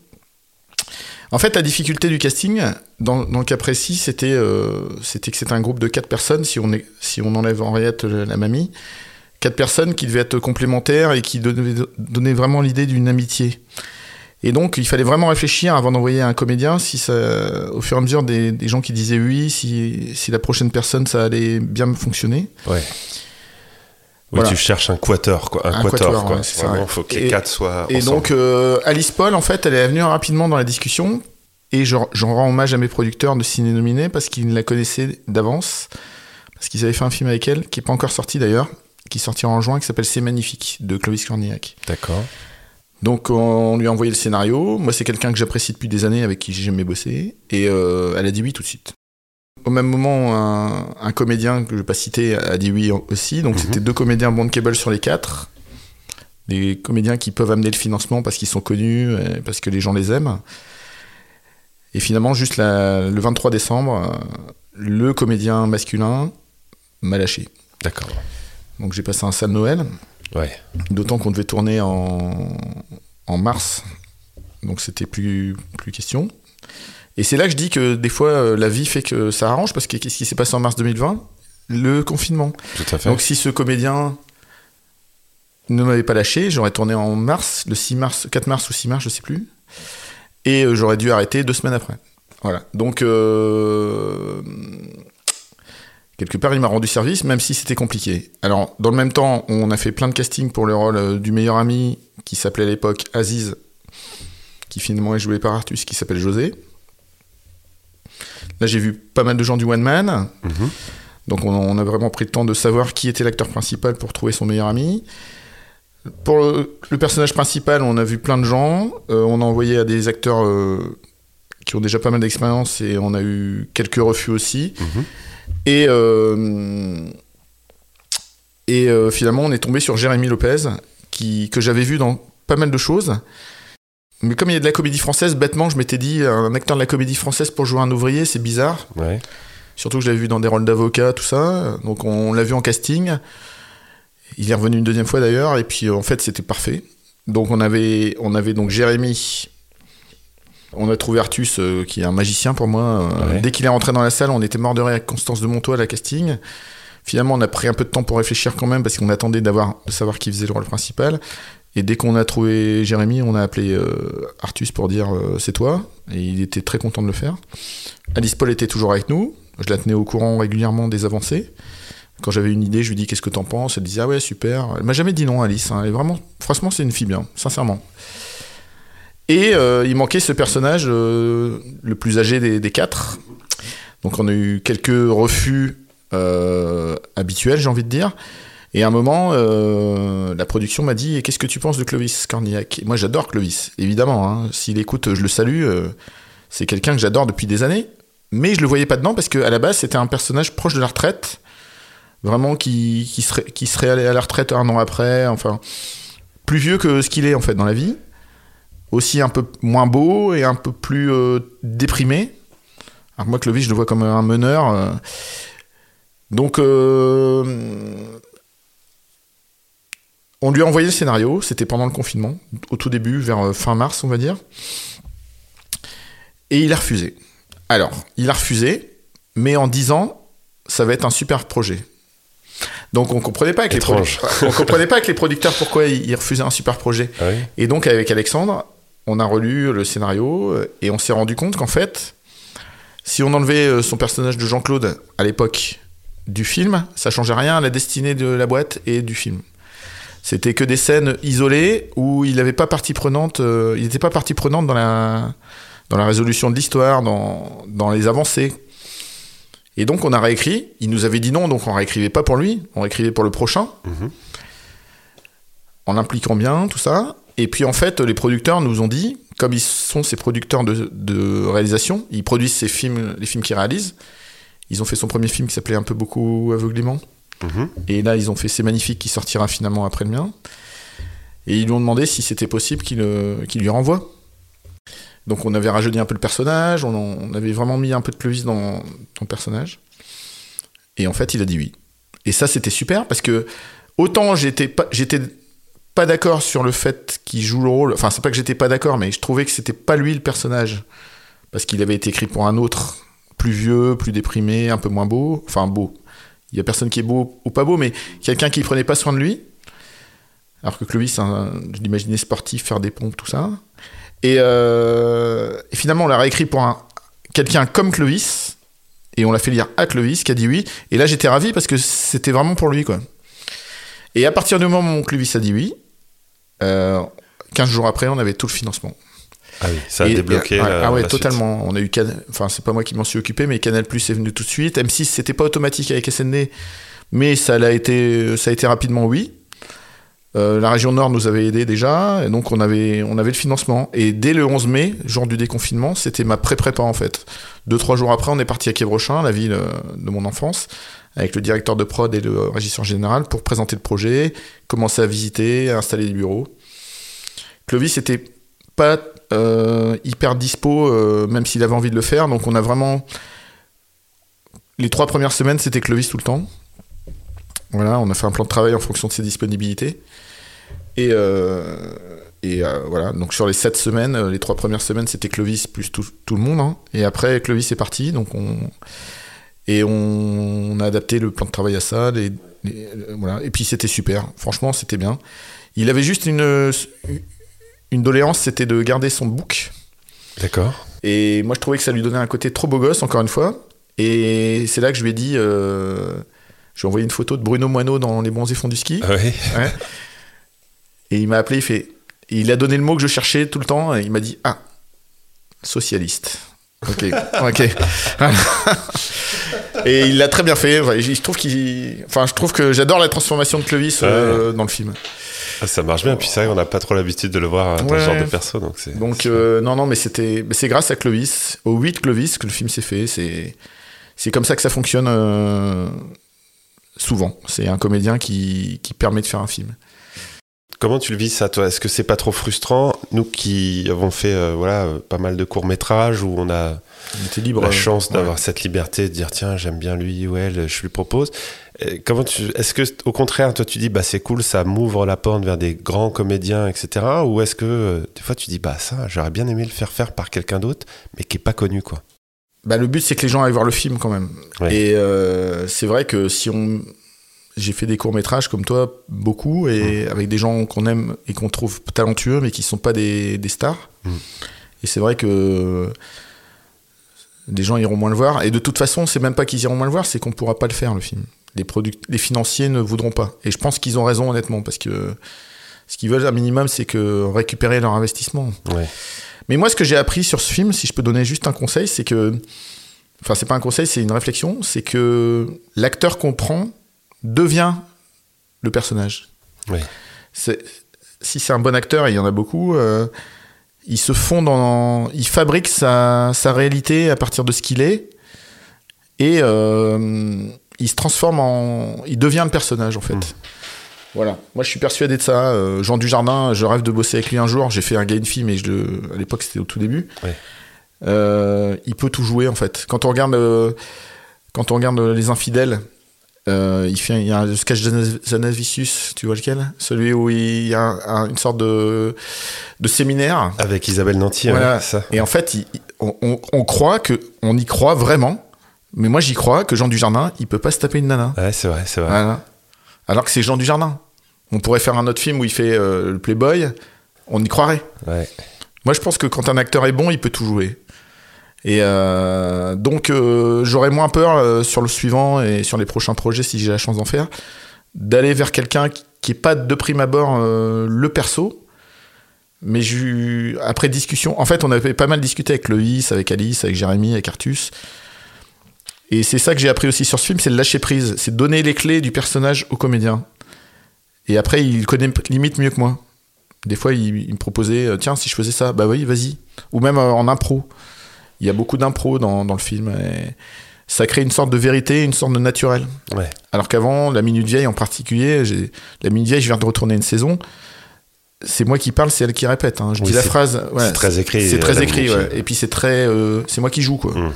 En fait, la difficulté du casting, dans, dans le cas précis, c'était euh, que c'était un groupe de quatre personnes, si on, est, si on enlève Henriette, la mamie, quatre personnes qui devaient être complémentaires et qui devaient donner vraiment l'idée d'une amitié. Et donc, il fallait vraiment réfléchir avant d'envoyer un comédien, si ça, au fur et à mesure des, des gens qui disaient oui, si, si, la prochaine personne, ça allait bien fonctionner. Ouais. Oui, tu cherches un quator, quoi. Un, quator, quoi. C'est vraiment, faut que les quatre soient. Et donc, euh, Alice Paul, en fait, elle est venue rapidement dans la discussion. Et j'en rends hommage à mes producteurs de ciné nominés parce qu'ils la connaissaient d'avance. Parce qu'ils avaient fait un film avec elle, qui n'est pas encore sorti d'ailleurs, qui sortira en juin, qui s'appelle C'est magnifique, de Clovis Cornillac. D'accord. Donc on lui a envoyé le scénario. Moi c'est quelqu'un que j'apprécie depuis des années, avec qui j'ai jamais bossé. Et euh, elle a dit oui tout de suite. Au même moment, un, comédien que je vais pas citer a dit oui aussi. Donc mhm. c'était deux comédiens cable sur les quatre. Des comédiens qui peuvent amener le financement parce qu'ils sont connus, parce que les gens les aiment. Et finalement, juste le 23 décembre, le comédien masculin m'a lâché. D'accord. Donc j'ai passé un sale Noël. D'autant qu'on devait tourner en, en mars, donc c'était plus, plus question. Et c'est là que je dis que des fois, euh, la vie fait que ça arrange, parce que qu'est-ce qui s'est passé en mars 2020 Le confinement. Tout à fait. Donc si ce comédien ne m'avait pas lâché, j'aurais tourné en mars, le 6 mars, 4 mars ou 6 mars, je sais plus. Et euh, j'aurais dû arrêter deux semaines après. Voilà. Donc, euh, quelque part, il m'a rendu service, même si c'était compliqué. Alors, dans le même temps, on a fait plein de castings pour le rôle euh, du meilleur ami, qui s'appelait à l'époque Aziz, qui finalement est joué par Artus, qui s'appelle José. Là, j'ai vu pas mal de gens du One Man. Mhm. Donc, on, a vraiment pris le temps de savoir qui était l'acteur principal pour trouver son meilleur ami. Pour le, personnage principal, on a vu plein de gens. Euh, on a envoyé à des acteurs euh, qui ont déjà pas mal d'expérience et on a eu quelques refus aussi. Mhm. Et, euh, et euh, finalement, on est tombé sur Jérémy Lopez, qui, que j'avais vu dans pas mal de choses. Mais comme il y a de la comédie française, bêtement, je m'étais dit, un acteur de la comédie française pour jouer un ouvrier, c'est bizarre. Surtout que je l'avais vu dans des rôles d'avocat, tout ça. Donc on l'a vu en casting. Il est revenu une deuxième fois d'ailleurs, et puis en fait c'était parfait. Donc on avait, on avait donc Jérémy on a trouvé Artus, euh, qui est un magicien pour moi. Euh, dès qu'il est rentré dans la salle, on était mort de rire avec Constance de Montois à la casting. Finalement, on a pris un peu de temps pour réfléchir quand même, parce qu'on attendait d'avoir, de savoir qui faisait le rôle principal. Et dès qu'on a trouvé Jérémy, on a appelé euh, Artus pour dire c'est toi. Et il était très content de le faire. Alice Paul était toujours avec nous. Je la tenais au courant régulièrement des avancées. Quand j'avais une idée, je lui dis qu'est-ce que t'en penses? Elle disait ah ouais super. Elle m'a jamais dit non Alice. Hein. vraiment, franchement c'est une fille bien, sincèrement. Et euh, il manquait ce personnage euh, le plus âgé des, quatre. Donc on a eu quelques refus euh, habituels, j'ai envie de dire. Et à un moment, la production m'a dit Qu'est-ce que tu penses de Clovis Cornillac Moi, j'adore Clovis, évidemment. Hein. S'il écoute, je le salue. c'est quelqu'un que j'adore depuis des années. mais je le voyais pas dedans parce qu'à la base, c'était un personnage proche de la retraite, vraiment qui, serait, qui serait allé à la retraite un an après, enfin, plus vieux que ce qu'il est en fait dans la vie, aussi un peu moins beau et un peu plus euh, déprimé. Alors moi, Clovis, je le vois comme un meneur. euh. Donc, euh, on lui a envoyé le scénario, c'était pendant le confinement, au tout début, vers fin mars, on va dire. Et il a refusé. Alors, il a refusé, mais en disant, ça va être un super projet. Donc, on comprenait pas avec les on comprenait pas avec les producteurs pourquoi ils ils refusaient un super projet. Ah oui Et donc, avec Alexandre, on a relu le scénario euh, et on s'est rendu compte qu'en fait, si on enlevait euh, son personnage de Jean-Claude à l'époque du film, ça changeait rien à la destinée de la boîte et du film. C'était que des scènes isolées où il n'avait pas partie prenante, euh, il n'était pas partie prenante dans la, dans la résolution de l'histoire, dans, dans les avancées. Et donc on a réécrit. Il nous avait dit non, donc on réécrivait pas pour lui, on réécrivait pour le prochain, Mhm. en l'impliquant bien, tout ça. Et puis en fait, les producteurs nous ont dit, comme ils sont ces producteurs de, de réalisation, ils produisent ces films, les films qu'ils réalisent. Ils ont fait son premier film qui s'appelait Un peu beaucoup aveuglément. Mhm. Et là, ils ont fait C'est magnifique qui sortira finalement après le mien. Et ils lui ont demandé si c'était possible qu'il euh, lui renvoie. Donc on avait rajeuni un peu le personnage, on, avait vraiment mis un peu de Clovis dans, dans le personnage. Et en fait, il a dit oui. Et ça, c'était super parce que autant j'étais pas, d'accord sur le fait qu'il joue le rôle. Enfin, c'est pas que j'étais pas d'accord, mais je trouvais que c'était pas lui le personnage parce qu'il avait été écrit pour un autre, plus vieux, plus déprimé, un peu moins beau. Enfin, beau. Il y a personne qui est beau ou pas beau, mais quelqu'un qui prenait pas soin de lui. Alors que Clovis, un- je l'imaginais sportif, faire des pompes, tout ça. Et, euh, et finalement, on l'a réécrit pour un, quelqu'un comme Clovis. Et on l'a fait lire à Clovis, qui a dit oui. Et là, j'étais ravi parce que c'était vraiment pour lui, quoi. Et à partir du moment où Clovis a dit oui, euh, 15 jours après, on avait tout le financement. Ah oui, ça a Et- débloqué. et- la- ah ouais, la suite. totalement. On a eu Can- enfin c'est pas moi qui m'en suis occupé, mais Canal Plus est venu tout de suite. M6 c'était pas automatique avec SND, mais ça l'a été, ça a été rapidement oui. Euh, la région Nord nous avait aidé déjà, et donc on avait, le financement. Et dès le 11 mai, jour du déconfinement, c'était ma pré-prépa en fait. Deux trois jours après, on est parti à Quiévrochin, la ville euh, de mon enfance, avec le directeur de prod et le régisseur général pour présenter le projet, commencer à visiter, à installer des bureaux. Clovis était pas euh, hyper dispo, même s'il avait envie de le faire. Donc on a vraiment... Les trois premières semaines, c'était Clovis tout le temps. Voilà, on a fait un plan de travail en fonction de ses disponibilités. Et, euh, et euh, voilà, donc sur les sept semaines, euh, les trois premières semaines, c'était Clovis plus tout, tout le monde. hein. Et après, Clovis est parti. Donc on... Et on, on a adapté le plan de travail à ça. les- les- voilà. Et puis c'était super. Franchement, c'était bien. Il avait juste une, une doléance, c'était de garder son book. D'accord. Et moi, je trouvais que ça lui donnait un côté trop beau gosse, encore une fois. Et c'est là que je lui ai dit. euh, je lui ai envoyé une photo de Bruno Moineau dans Les Bronzés Fonds du Ski. Ah. Et il m'a appelé, il fait. il a donné le mot que je cherchais tout le temps. Et il m'a dit Ah, socialiste. Ok, ok. et il l'a très bien fait. Ouais, Je trouve qu'il, enfin, je trouve que j'adore la transformation de Clovis euh, dans le film. Ah, ça marche bien. Puis c'est vrai qu'on n'a pas trop l'habitude de le voir dans ce genre de perso. Donc c'est. Donc c'est- euh, non, non, mais c'était, mais c'est grâce à Clovis, au 8 Clovis que le film s'est fait. C'est, c'est comme ça que ça fonctionne euh, souvent. C'est un comédien qui, qui permet de faire un film. Comment tu le vis ça, toi? Est-ce que c'est pas trop frustrant? Nous qui avons fait euh, voilà euh, pas mal de courts métrages où on a On était libre. la euh, chance ouais. d'avoir cette liberté de dire tiens j'aime bien lui ou elle, je lui propose. Comment tu Est-ce que au contraire toi tu dis bah c'est cool, ça m'ouvre la porte vers des grands comédiens etc. Ou est-ce que euh, des fois tu dis bah ça j'aurais bien aimé le faire faire par quelqu'un d'autre mais qui est pas connu quoi? Bah, le but, c'est que les gens aillent voir le film quand même. Ouais. Et euh, c'est vrai que si on. J'ai fait des courts-métrages comme toi, beaucoup, et avec des gens qu'on aime et qu'on trouve talentueux, mais qui ne sont pas des, des stars. Mm. Et c'est vrai que des gens iront moins le voir. Et de toute façon, c'est même pas qu'ils iront moins le voir, c'est qu'on pourra pas le faire, le film. Les, les financiers ne voudront pas. Et je pense qu'ils ont raison, honnêtement, parce que ce qu'ils veulent, un minimum, c'est que récupérer leur investissement. Ouais. Mais moi, ce que j'ai appris sur ce film, si je peux donner juste un conseil, c'est que. Enfin, c'est pas un conseil, c'est une réflexion. C'est que l'acteur qu'on prend devient le personnage. C'est- Si c'est un bon acteur, et il y en a beaucoup, euh, il se fond dans. Il fabrique sa, sa réalité à partir de ce qu'il est. et il se transforme en. Il devient le personnage, en fait. Mm. Voilà. Moi, je suis persuadé de ça. Jean Dujardin, je rêve de bosser avec lui un jour. J'ai fait un une fille, mais je à l'époque, c'était au tout début. il peut tout jouer, en fait. Quand on regarde, quand on regarde Les Infidèles, euh, il, fait, il y a un sketch Zanavicius, tu vois lequel? Celui où il y a une sorte de, de séminaire. Avec Isabelle Nanty, voilà. ça. Et en fait, on, croit que, on y croit vraiment, mais moi j'y crois que Jean Dujardin, il peut pas se taper une nana. Ouais, c'est vrai, c'est vrai. Alors que c'est Jean Dujardin. On pourrait faire un autre film où il fait euh, le Playboy, on y croirait. Ouais. Moi je pense que quand un acteur est bon, il peut tout jouer. Et euh, donc euh, j'aurais moins peur sur le suivant et sur les prochains projets si j'ai la chance d'en faire, d'aller vers quelqu'un qui est pas de prime abord le perso, mais après discussion, en fait on avait pas mal discuté avec Loïs, avec Alice, avec Jérémy, avec Artus. Et c'est ça que j'ai appris aussi sur ce film, c'est le lâcher prise, c'est donner les clés du personnage au comédien. Et après il connaît limite mieux que moi. Des fois il, il me proposait, tiens si je faisais ça, bah oui vas-y. Ou même en impro. Il y a beaucoup d'impro dans, dans, le film. Et ça crée une sorte de vérité, une sorte de naturel. Ouais. Alors qu'avant, la Minute Vieille en particulier, la Minute Vieille, je viens de retourner une saison. C'est moi qui parle, c'est elle qui répète. Hein. Je dis la phrase. Ouais, c'est très écrit. C'est très écrit, ouais. Et puis c'est très. Euh, c'est moi qui joue, quoi. Hmm.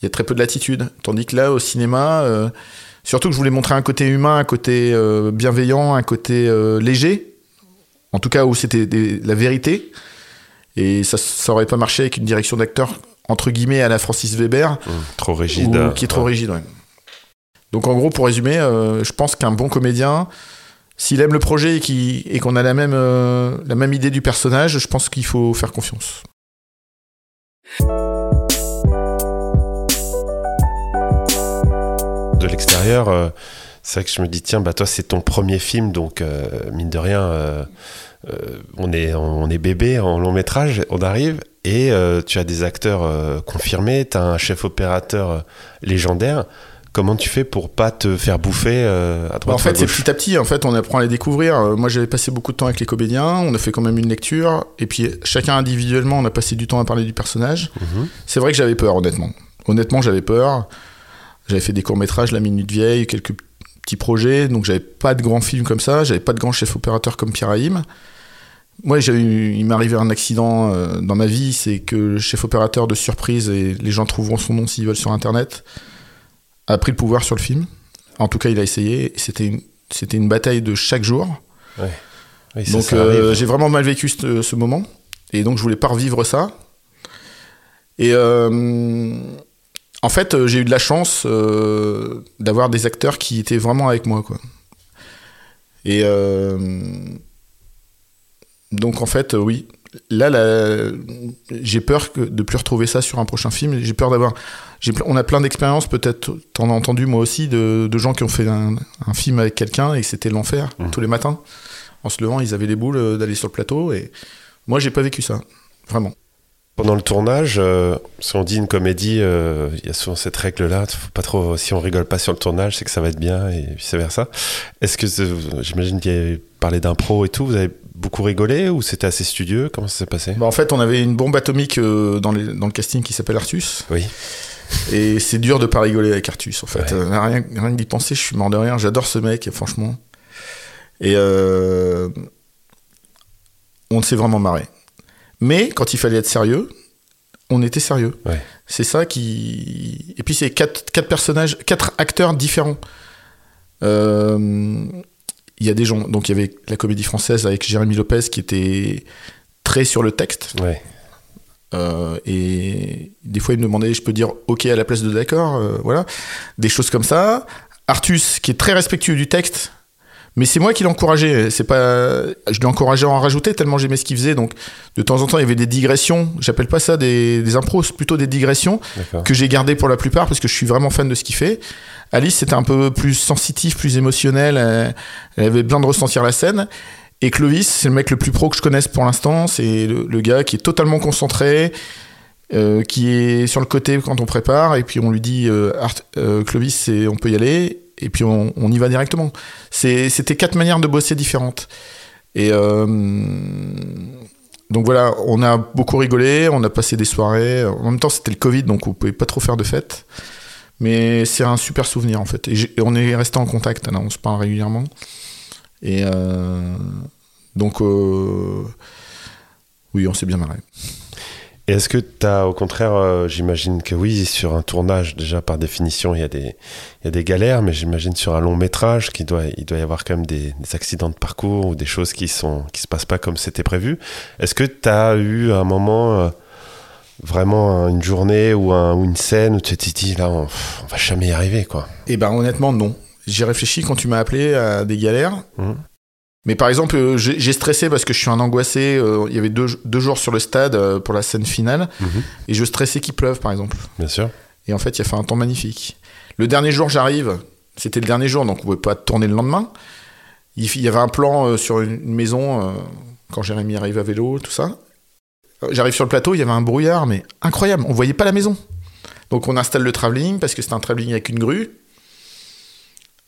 Il y a très peu de latitude. Tandis que là, au cinéma, euh, surtout que je voulais montrer un côté humain, un côté euh, bienveillant, un côté léger. En tout cas, où c'était la vérité. Et ça, ça aurait pas marché avec une direction d'acteur entre guillemets à la Francis Weber. Mmh, trop rigide. qui est trop rigide, ouais. Donc en gros, pour résumer, euh, je pense qu'un bon comédien, s'il aime le projet et qu'on a la même, euh, la même idée du personnage, je pense qu'il faut faire confiance. L'extérieur, euh, c'est vrai que je me dis, tiens, bah toi c'est ton premier film, donc mine de rien, on, est, on est bébé en long métrage, on arrive, et euh, tu as des acteurs euh, confirmés, tu as un chef opérateur euh, légendaire. Comment tu fais pour pas te faire bouffer à droite bah, En fait, c'est petit à petit. En fait, on apprend à les découvrir. moi, j'avais passé beaucoup de temps avec les comédiens. On a fait quand même une lecture. Et puis, chacun individuellement, on a passé du temps à parler du personnage. Mhm. C'est vrai que j'avais peur, honnêtement. Honnêtement, j'avais peur. J'avais fait des courts métrages, La Minute Vieille, quelques petits projets. Donc, j'avais pas de grands films comme ça. J'avais pas de grands chefs opérateurs comme Pierre Haïm. Moi, il m'est arrivé un accident euh, dans ma vie, c'est que le chef opérateur de surprise, et les gens trouveront son nom s'ils veulent sur Internet, a pris le pouvoir sur le film. En tout cas, il a essayé. C'était une, c'était une bataille de chaque jour. Ouais. donc, euh, j'ai vraiment mal vécu ce, moment. Et donc, je voulais pas revivre ça. Et euh, en fait, j'ai eu de la chance d'avoir des acteurs qui étaient vraiment avec moi, quoi. Et donc en fait, euh, oui. Là, j'ai peur que, de plus retrouver ça sur un prochain film. J'ai peur d'avoir. On a plein d'expériences, peut-être, t'en as entendu moi aussi, de, gens qui ont fait un, film avec quelqu'un et c'était l'enfer mmh. tous les matins. En se levant, ils avaient les boules euh, d'aller sur le plateau et moi, j'ai pas vécu ça. Vraiment. Pendant le tournage, euh, si on dit une comédie, il y a souvent cette règle-là. pas trop. Si on rigole pas sur le tournage, c'est que ça va être bien et vice versa. Est-ce que j'imagine qu'il y a parlé d'impro et tout. Vous avez beaucoup rigolé ou c'était assez studieux? Comment ça s'est passé? Bah En fait, on avait une bombe atomique euh, dans, dans, le casting qui s'appelle Artus. Oui. Et c'est dur de pas rigoler avec Artus, en fait. Euh, rien, rien que d'y penser, je suis mort de rire. J'adore ce mec, franchement. Et euh, on s'est vraiment marré. Mais quand il fallait être sérieux, on était sérieux. C'est ça qui. Et puis c'est quatre, quatre personnages, quatre acteurs différents. Euh, il y a des gens. Donc il y avait la comédie française avec Jérémy Lopez qui était très sur le texte. Ouais. Euh, et des fois, il me demandait, je peux dire OK à la place de d'accord, euh, voilà, des choses comme ça. Artus, qui est très respectueux du texte, mais c'est moi qui l'ai encouragé. C'est pas, je l'ai encouragé à en rajouter tellement j'aimais ce qu'il faisait. Donc, de temps en temps, il y avait des digressions. J'appelle pas ça des, des impros, plutôt des digressions que j'ai gardées pour la plupart parce que je suis vraiment fan de ce qu'il fait. Alice, c'était un peu plus sensitif, plus émotionnel. Elle, avait besoin de ressentir la scène. Et Clovis, c'est le mec le plus pro que je connaisse pour l'instant. C'est le, gars qui est totalement concentré, euh, qui est sur le côté quand on prépare. Et puis on lui dit euh, euh, Clovis, on peut y aller. Et puis on, y va directement. C'était quatre manières de bosser différentes. Et donc voilà, on a beaucoup rigolé, on a passé des soirées. En même temps, c'était le Covid, donc on pouvait pas trop faire de fêtes. Mais c'est un super souvenir en fait. Et, on est resté en contact, on se parle régulièrement. Et euh, donc, euh, oui, on s'est bien marré. Est-ce que tu as, au contraire, euh, j'imagine que oui, sur un tournage, déjà par définition, il y a des, il y a des galères, mais j'imagine sur un long métrage, qu'il doit, il doit y avoir quand même des, accidents de parcours ou des choses qui sont, qui se passent pas comme c'était prévu. Est-ce que tu as eu un moment, euh, vraiment une journée ou, un, ou, une scène où tu t'es dit, là, on, va jamais y arriver, quoi? Eh ben, honnêtement, non. J'ai réfléchi quand tu m'as appelé à des galères. Mmh. Mais par exemple, euh, j'ai stressé parce que je suis un angoissé. Euh, il y avait deux, jours sur le stade euh, pour la scène finale. Mhm. Et je stressais qu'il pleuve, par exemple. Bien sûr. Et en fait, il a fait un temps magnifique. Le dernier jour, j'arrive. C'était le dernier jour, donc on ne pouvait pas tourner le lendemain. Il y avait un plan sur une maison quand Jérémy arrive à vélo, tout ça. J'arrive sur le plateau, il y avait un brouillard, mais incroyable. On voyait pas la maison. Donc on installe le travelling parce que c'est un travelling avec une grue.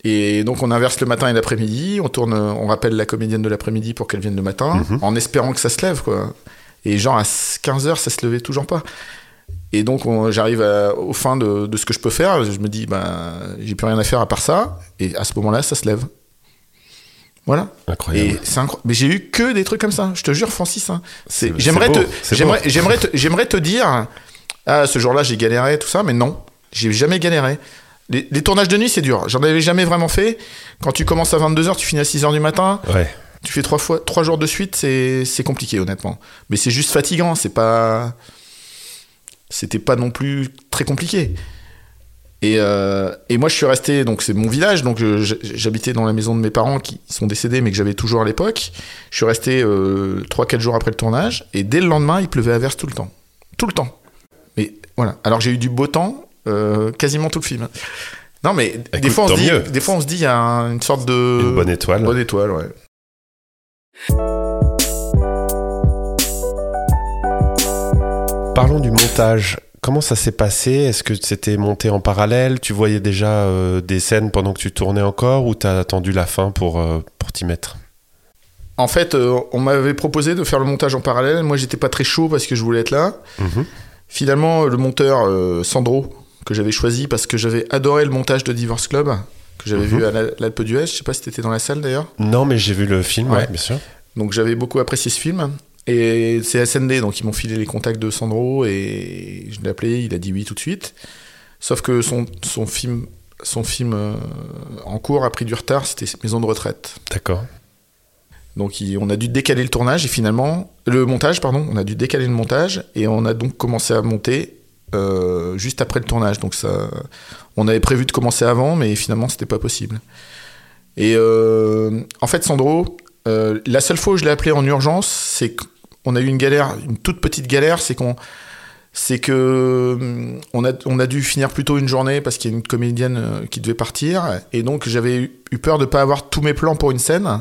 Et donc on inverse le matin et l'après-midi, on tourne, on rappelle la comédienne de l'après-midi pour qu'elle vienne le matin, mhm. en espérant que ça se lève, quoi. Et genre à 15h, ça se levait toujours pas. Et donc j'arrive au fin de, de, ce que je peux faire, je me dis, bah, j'ai plus rien à faire à part ça, et à ce moment-là, ça se lève. Voilà. Incroyable. Et Mais j'ai eu que des trucs comme ça, je te jure, Francis. Hein. J'aimerais te, j'aimerais te, j'aimerais te dire, ah, ce jour-là, j'ai galéré, tout ça, mais non, j'ai jamais galéré. Les, tournages de nuit, c'est dur. J'en avais jamais vraiment fait. Quand tu commences à 22h, tu finis à 6h du matin. Ouais. Tu fais trois, fois, trois jours de suite, c'est compliqué, honnêtement. Mais c'est juste fatigant. C'est pas. C'était pas non plus très compliqué. Et, euh, et, moi, je suis resté, donc c'est mon village, donc j'habitais dans la maison de mes parents qui sont décédés, mais que j'avais toujours à l'époque. Je suis resté euh, 3-4 jours après le tournage, et dès le lendemain, il pleuvait à verse tout le temps. Tout le temps. Mais voilà. Alors j'ai eu du beau temps, euh, quasiment tout le film. Non, mais des, fois on se dit, des fois on se dit, il y a une sorte de. Une bonne étoile. bonne étoile, ouais. Parlons du montage. Comment ça s'est passé? Est-ce que c'était monté en parallèle? Tu voyais déjà euh, des scènes pendant que tu tournais encore ou t'as attendu la fin pour, euh, pour t'y mettre? En fait, on m'avait proposé de faire le montage en parallèle. Moi, j'étais pas très chaud parce que je voulais être là. Mhm. Finalement, le monteur Sandro, que j'avais choisi parce que j'avais adoré le montage de Divorce Club que j'avais mhm. vu à l'Alpe d'Huez. Je sais pas si t'étais dans la salle d'ailleurs. Non, mais j'ai vu le film, ouais. bien sûr. Donc j'avais beaucoup apprécié ce film. Et c'est SND, donc ils m'ont filé les contacts de Sandro et je l'ai appelé, il a dit oui tout de suite. Sauf que son, son film, son film euh, en cours a pris du retard, c'était Maison de retraite. D'accord. Donc on a dû décaler le tournage et finalement, le montage, pardon, on a dû décaler le montage et on a donc commencé à monter euh, juste après le tournage. Donc ça, on avait prévu de commencer avant, mais finalement c'était pas possible. Et euh, en fait, Sandro, euh, la seule fois où je l'ai appelé en urgence, c'est qu'on a eu une galère, une toute petite galère, c'est qu'on c'est que on a, on a dû finir plutôt une journée parce qu'il y a une comédienne qui devait partir et donc j'avais eu peur de pas avoir tous mes plans pour une scène.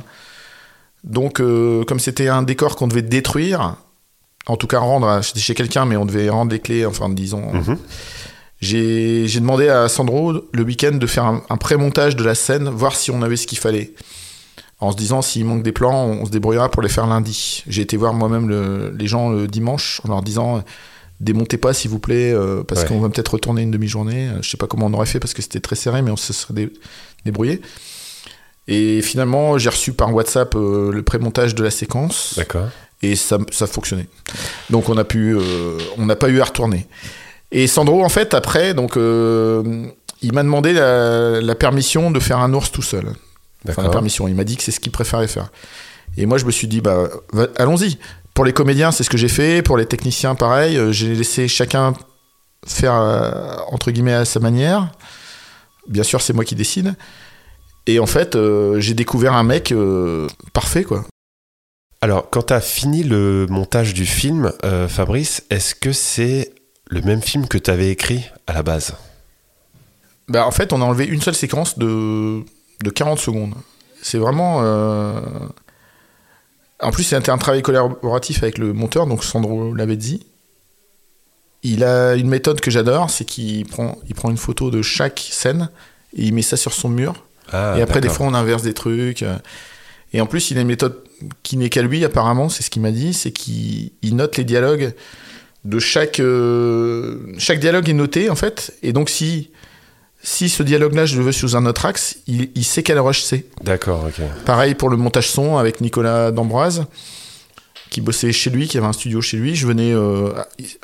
Donc comme c'était un décor qu'on devait détruire, en tout cas rendre, c'était chez quelqu'un, mais on devait rendre les clés, enfin disons. Mhm. J'ai demandé à Sandro le week-end de faire un, pré-montage de la scène, voir si on avait ce qu'il fallait. En se disant, s'il manque des plans, on, se débrouillera pour les faire lundi. J'ai été voir moi-même les gens le dimanche en leur disant, démontez pas s'il vous plaît, euh, parce qu'on va peut-être retourner une demi-journée. Je sais pas comment on aurait fait parce que c'était très serré, mais on se serait débrouillé. Et finalement, j'ai reçu par WhatsApp euh, le pré-montage de la séquence. D'accord et ça, ça fonctionnait. Donc on a pu, euh, on n'a pas eu à retourner. Et Sandro, en fait, après, donc, euh, il m'a demandé la, permission de faire un ours tout seul. Enfin, la permission. Il m'a dit que c'est ce qu'il préférait faire. Et moi, je me suis dit, bah, allons-y. Pour les comédiens, c'est ce que j'ai fait. Pour les techniciens, pareil. Euh, j'ai laissé chacun faire, entre guillemets, à sa manière. Bien sûr, c'est moi qui décide. Et en fait, j'ai découvert un mec parfait, quoi. Alors, quand tu as fini le montage du film, euh, Fabrice, est-ce que c'est le même film que tu avais écrit à la base? Bah, En fait, on a enlevé une seule séquence de, de 40 secondes. C'est vraiment. Euh, en plus, c'était un travail collaboratif avec le monteur, donc Sandro l'avait dit. Il a une méthode que j'adore, c'est qu'il prend, il prend une photo de chaque scène et il met ça sur son mur. Ah, et après, des fois, on inverse des trucs. Et en plus, il a une méthode qui n'est qu'à lui, apparemment, c'est ce qu'il m'a dit, c'est qu'il note les dialogues de chaque. Euh, chaque dialogue est noté, en fait. Et donc, si si ce dialogue-là, je le veux sous un autre axe, il, il sait quel rush c'est. D'accord, ok. Pareil pour le montage son avec Nicolas d'Ambroise, qui bossait chez lui, qui avait un studio chez lui. Je venais. euh,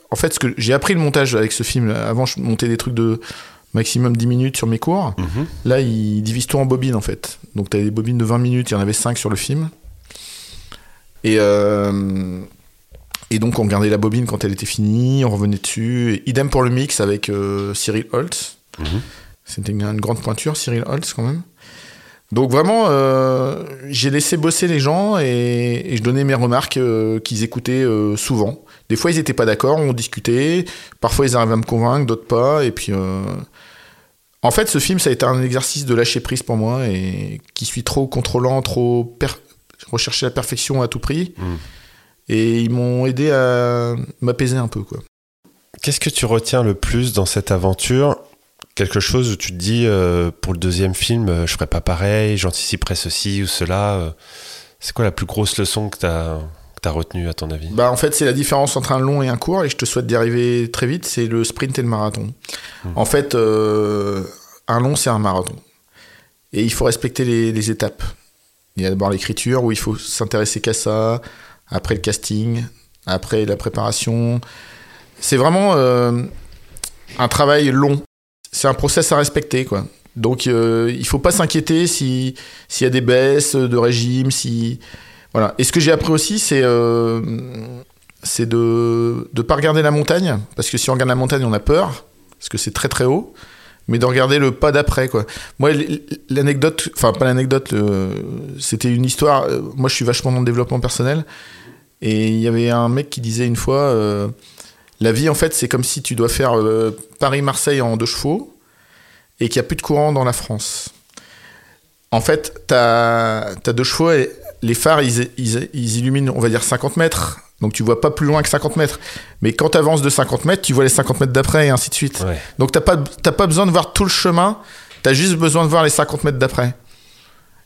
en fait, ce que j'ai appris le montage avec ce film. Avant, je montais des trucs de maximum 10 minutes sur mes cours. Mhm. Là, il divise tout en bobines en fait. Donc, tu as des bobines de 20 minutes, il y en avait 5 sur le film. Et, euh, et donc, on regardait la bobine quand elle était finie, on revenait dessus. Et idem pour le mix avec euh, Cyril Holtz. Mhm. C'était une, une grande pointure, Cyril Holtz quand même. Donc vraiment, euh, j'ai laissé bosser les gens et, et je donnais mes remarques qu'ils écoutaient souvent. Des fois, ils n'étaient pas d'accord, on discutait. Parfois, ils arrivaient à me convaincre, d'autres pas. Et puis, en fait, ce film, ça a été un exercice de lâcher prise pour moi et qui suis trop contrôlant, trop per- rechercher la perfection à tout prix. Mm. Et ils m'ont aidé à m'apaiser un peu, quoi. Qu'est-ce que tu retiens le plus dans cette aventure? Quelque chose où tu te dis, euh, pour le deuxième film, euh, je ferais pas pareil, j'anticiperais ceci ou cela. euh, c'est quoi la plus grosse leçon que tu as, retenue, à ton avis? Bah en fait c'est la différence entre un long et un court et je te souhaite d'y arriver très vite, c'est le sprint et le marathon. En fait euh, un long c'est un marathon. Et il faut respecter les, les étapes. Il y a d'abord l'écriture où il faut s'intéresser qu'à ça, après le casting, après la préparation. C'est vraiment euh, un travail long. C'est un process à respecter quoi. Donc euh, il faut pas s'inquiéter si s'il y a des baisses de régime, si voilà. Et ce que j'ai appris aussi, c'est euh, c'est de ne pas regarder la montagne, parce que si on regarde la montagne, on a peur, parce que c'est très très haut, mais de regarder le pas d'après. quoi. Moi, l'anecdote, enfin pas l'anecdote, c'était une histoire. euh, Moi, je suis vachement dans le développement personnel, et il y avait un mec qui disait une fois, euh, la vie en fait, c'est comme si tu dois faire euh, Paris-Marseille en deux chevaux, et qu'il n'y a plus de courant dans la France. En fait, t'as as deux chevaux et les phares, ils, ils- ils illuminent, on va dire, 50 mètres. Donc tu vois pas plus loin que 50 mètres. Mais quand tu avances de 50 mètres, tu vois les 50 mètres d'après et ainsi de suite. Ouais. Donc t'as pas, pas besoin de voir tout le chemin, tu as juste besoin de voir les 50 mètres d'après.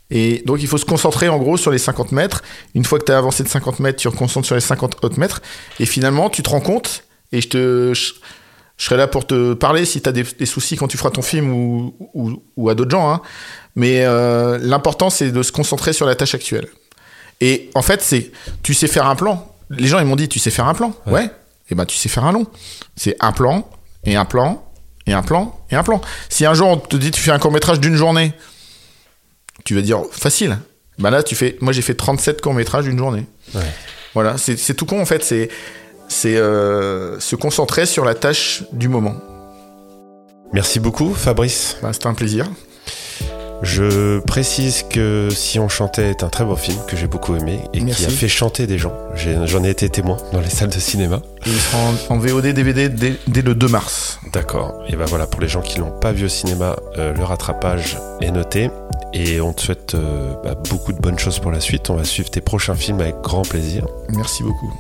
Et donc il faut se concentrer en gros sur les 50 mètres. Une fois que tu as avancé de 50 mètres, tu te concentres sur les 50 autres mètres. Et finalement, tu te rends compte, et je te... Je, je serai là pour te parler si tu as des, des soucis quand tu feras ton film ou, ou, ou à d'autres gens. hein. Mais euh, l'important, c'est de se concentrer sur la tâche actuelle. Et en fait, c'est tu sais faire un plan. Les gens, ils m'ont dit, tu sais faire un plan. Ouais. Et ben, tu sais faire un long. C'est un plan, et un plan, et un plan, et un plan. Si un jour, on te dit, tu fais un court-métrage d'une journée, tu vas dire, facile. Ben là, tu fais, moi, j'ai fait 37 courts-métrages d'une journée. Ouais. Voilà, c'est tout con, en fait. C'est c'est euh, se concentrer sur la tâche du moment. Merci beaucoup, Fabrice. Ben, C'était un plaisir. Je précise que Si on chantait est un très beau film que j'ai beaucoup aimé et Merci. qui a fait chanter des gens. J'en ai, été témoin dans les salles de cinéma. Et il sera en, en VOD, DVD dès, dès le 2 mars. D'accord. Et ben voilà, pour les gens qui l'ont pas vu au cinéma, euh, le rattrapage est noté. Et on te souhaite euh, bah, beaucoup de bonnes choses pour la suite. On va suivre tes prochains films avec grand plaisir. Merci beaucoup.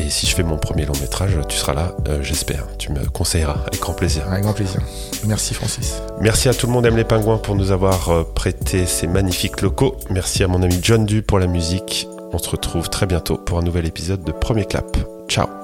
Et si je fais mon premier long métrage, tu seras là, euh, j'espère. Tu me conseilleras avec grand plaisir. Avec grand plaisir. Merci, Francis. Merci à tout le monde aime les pingouins pour nous avoir euh, prêté ces magnifiques locaux. Merci à mon ami John Du pour la musique. On se retrouve très bientôt pour un nouvel épisode de Premier Clap. Ciao